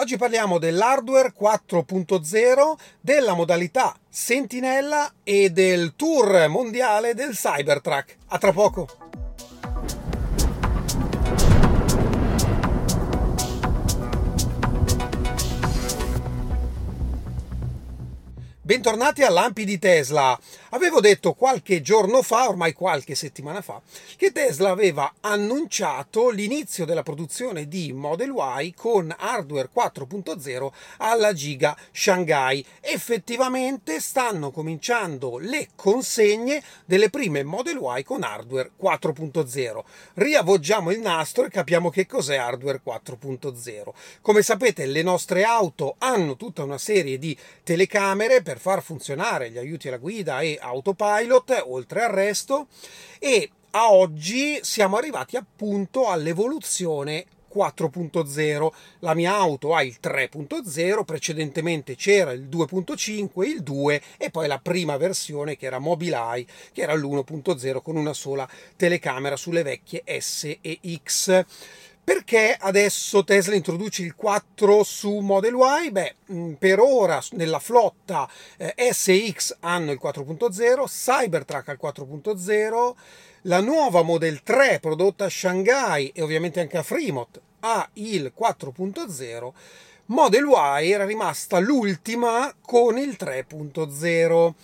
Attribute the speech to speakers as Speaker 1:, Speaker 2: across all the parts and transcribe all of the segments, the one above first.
Speaker 1: Oggi parliamo dell'hardware 4.0, della modalità Sentinella e del tour mondiale del Cybertruck. A tra poco! Bentornati a Lampi di Tesla. Avevo detto qualche giorno fa, ormai qualche settimana fa, che Tesla aveva annunciato l'inizio della produzione di Model Y con hardware 4.0 alla Giga Shanghai. Effettivamente stanno cominciando le consegne delle prime Model Y con hardware 4.0. Riavvolgiamo il nastro e capiamo che cos'è hardware 4.0. Come sapete, le nostre auto hanno tutta una serie di telecamere per far funzionare gli aiuti alla guida e autopilot, oltre al resto, e a oggi siamo arrivati appunto all'evoluzione 4.0. La mia auto ha il 3.0, precedentemente c'era il 2.5, il 2 e poi la prima versione che era Mobileye, che era l'1.0 con una sola telecamera sulle vecchie S e X. Perché adesso Tesla introduce il 4 su Model Y? Beh, mm, per ora nella flotta eh, SX hanno il 4.0, Cybertruck al 4.0, la nuova Model 3 prodotta a Shanghai e ovviamente anche a Fremont ha il 4.0. Model Y era rimasta l'ultima con il 3.0.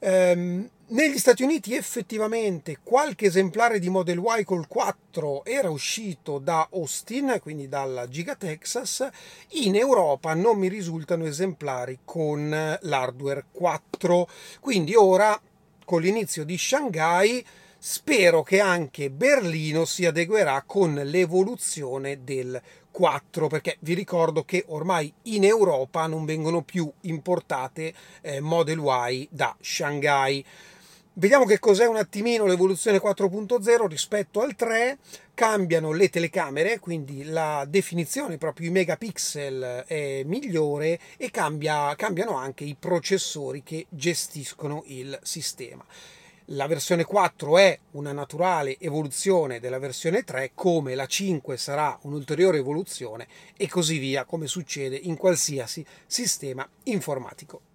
Speaker 1: Ehm, negli Stati Uniti effettivamente qualche esemplare di Model Y col 4 era uscito da Austin, quindi dalla Giga Texas, in Europa non mi risultano esemplari con l'hardware 4, quindi ora con l'inizio di Shanghai spero che anche Berlino si adeguerà con l'evoluzione del 4 perché vi ricordo che ormai in Europa non vengono più importate eh, Model Y da Shanghai. Vediamo che cos'è un attimino l'evoluzione 4.0 rispetto al 3. Cambiano le telecamere, quindi la definizione, proprio i megapixel è migliore e cambia, cambiano anche i processori che gestiscono il sistema. La versione 4 è una naturale evoluzione della versione 3, come la 5 sarà un'ulteriore evoluzione e così via, come succede in qualsiasi sistema informatico.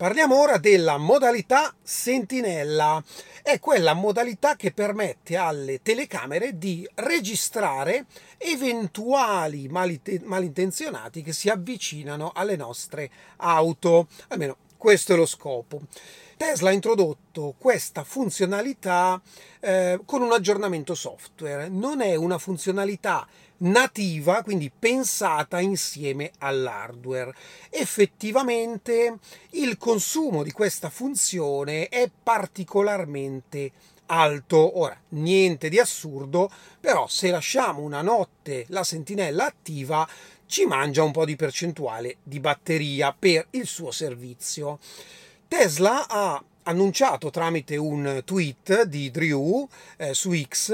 Speaker 1: Parliamo ora della modalità sentinella. È quella modalità che permette alle telecamere di registrare eventuali malintenzionati che si avvicinano alle nostre auto. Almeno questo è lo scopo. Tesla ha introdotto questa funzionalità eh, con un aggiornamento software. Non è una funzionalità nativa, quindi pensata insieme all'hardware. Effettivamente il consumo di questa funzione è particolarmente alto. Ora, niente di assurdo, però se lasciamo una notte la sentinella attiva, ci mangia un po' di percentuale di batteria per il suo servizio. Tesla ha annunciato tramite un tweet di Drew eh, su X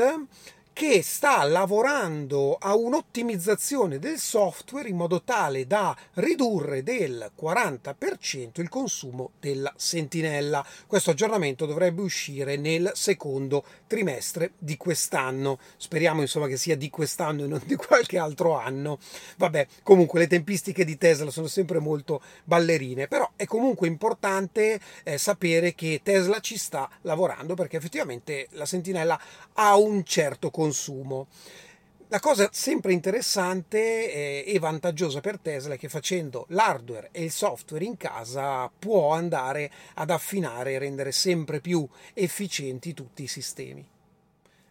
Speaker 1: che sta lavorando a un'ottimizzazione del software in modo tale da ridurre del 40% il consumo della sentinella. Questo aggiornamento dovrebbe uscire nel secondo trimestre di quest'anno. Speriamo insomma che sia di quest'anno e non di qualche altro anno. Vabbè, comunque le tempistiche di Tesla sono sempre molto ballerine, però è comunque importante eh, sapere che Tesla ci sta lavorando perché effettivamente la sentinella ha un certo consumo consumo. La cosa sempre interessante e vantaggiosa per Tesla è che facendo l'hardware e il software in casa può andare ad affinare e rendere sempre più efficienti tutti i sistemi.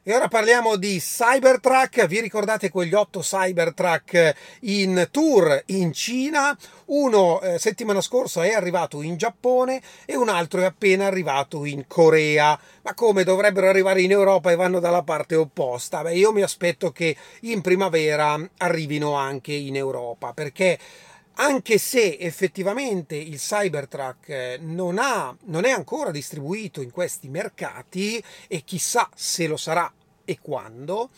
Speaker 1: E ora parliamo di Cybertruck. Vi ricordate quegli otto Cybertruck in tour in Cina? Uno eh, settimana scorsa è arrivato in Giappone e un altro è appena arrivato in Corea. Ma come dovrebbero arrivare in Europa e vanno dalla parte opposta? Beh, io mi aspetto che in primavera arrivino anche in Europa perché anche se effettivamente il Cybertruck eh, non, ha, non è ancora distribuito in questi mercati e chissà se lo sarà e quando,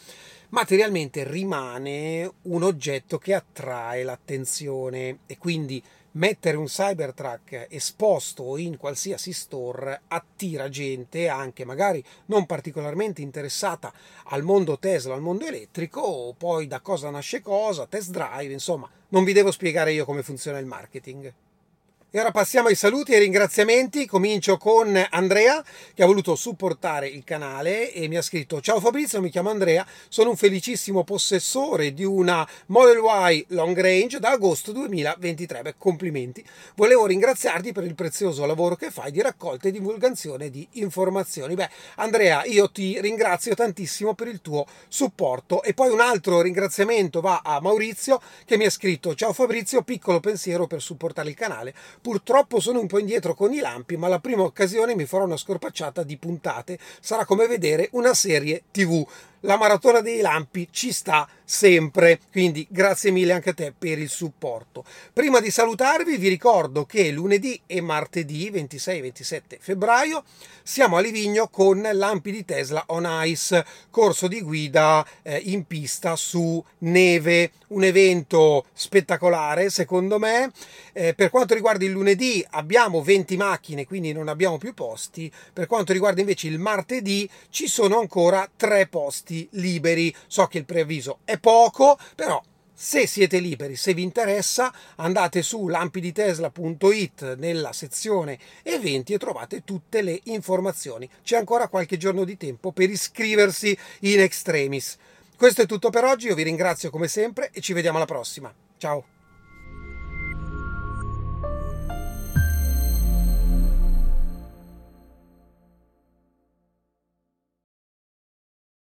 Speaker 1: materialmente rimane un oggetto che attrae l'attenzione e quindi mettere un Cybertruck esposto in qualsiasi store attira gente anche magari non particolarmente interessata al mondo Tesla, al mondo elettrico, poi da cosa nasce cosa, test drive, insomma, non vi devo spiegare io come funziona il marketing. E ora passiamo ai saluti e ai ringraziamenti. Comincio con Andrea che ha voluto supportare il canale e mi ha scritto: Ciao Fabrizio, mi chiamo Andrea, sono un felicissimo possessore di una Model Y Long Range da agosto 2023. Beh, complimenti. Volevo ringraziarti per il prezioso lavoro che fai di raccolta e divulgazione di informazioni. Beh, Andrea, io ti ringrazio tantissimo per il tuo supporto. E poi un altro ringraziamento va a Maurizio che mi ha scritto: Ciao Fabrizio, piccolo pensiero per supportare il canale Purtroppo sono un po' indietro con i lampi, ma la prima occasione mi farò una scorpacciata di puntate. Sarà come vedere una serie TV la maratona dei lampi ci sta sempre, quindi grazie mille anche a te per il supporto. Prima di salutarvi vi ricordo che lunedì e martedì 26 e 27 febbraio siamo a Livigno con Lampi di Tesla on Ice, corso di guida eh, in pista su neve, un evento spettacolare secondo me. Eh, per quanto riguarda il lunedì abbiamo 20 macchine, quindi non abbiamo più posti. Per quanto riguarda invece il martedì ci sono ancora 3 posti posti liberi. So che il preavviso è poco, però se siete liberi, se vi interessa, andate su lampiditesla.it nella sezione eventi e trovate tutte le informazioni. C'è ancora qualche giorno di tempo per iscriversi in extremis. Questo è tutto per oggi, io vi ringrazio come sempre e ci vediamo alla prossima. Ciao!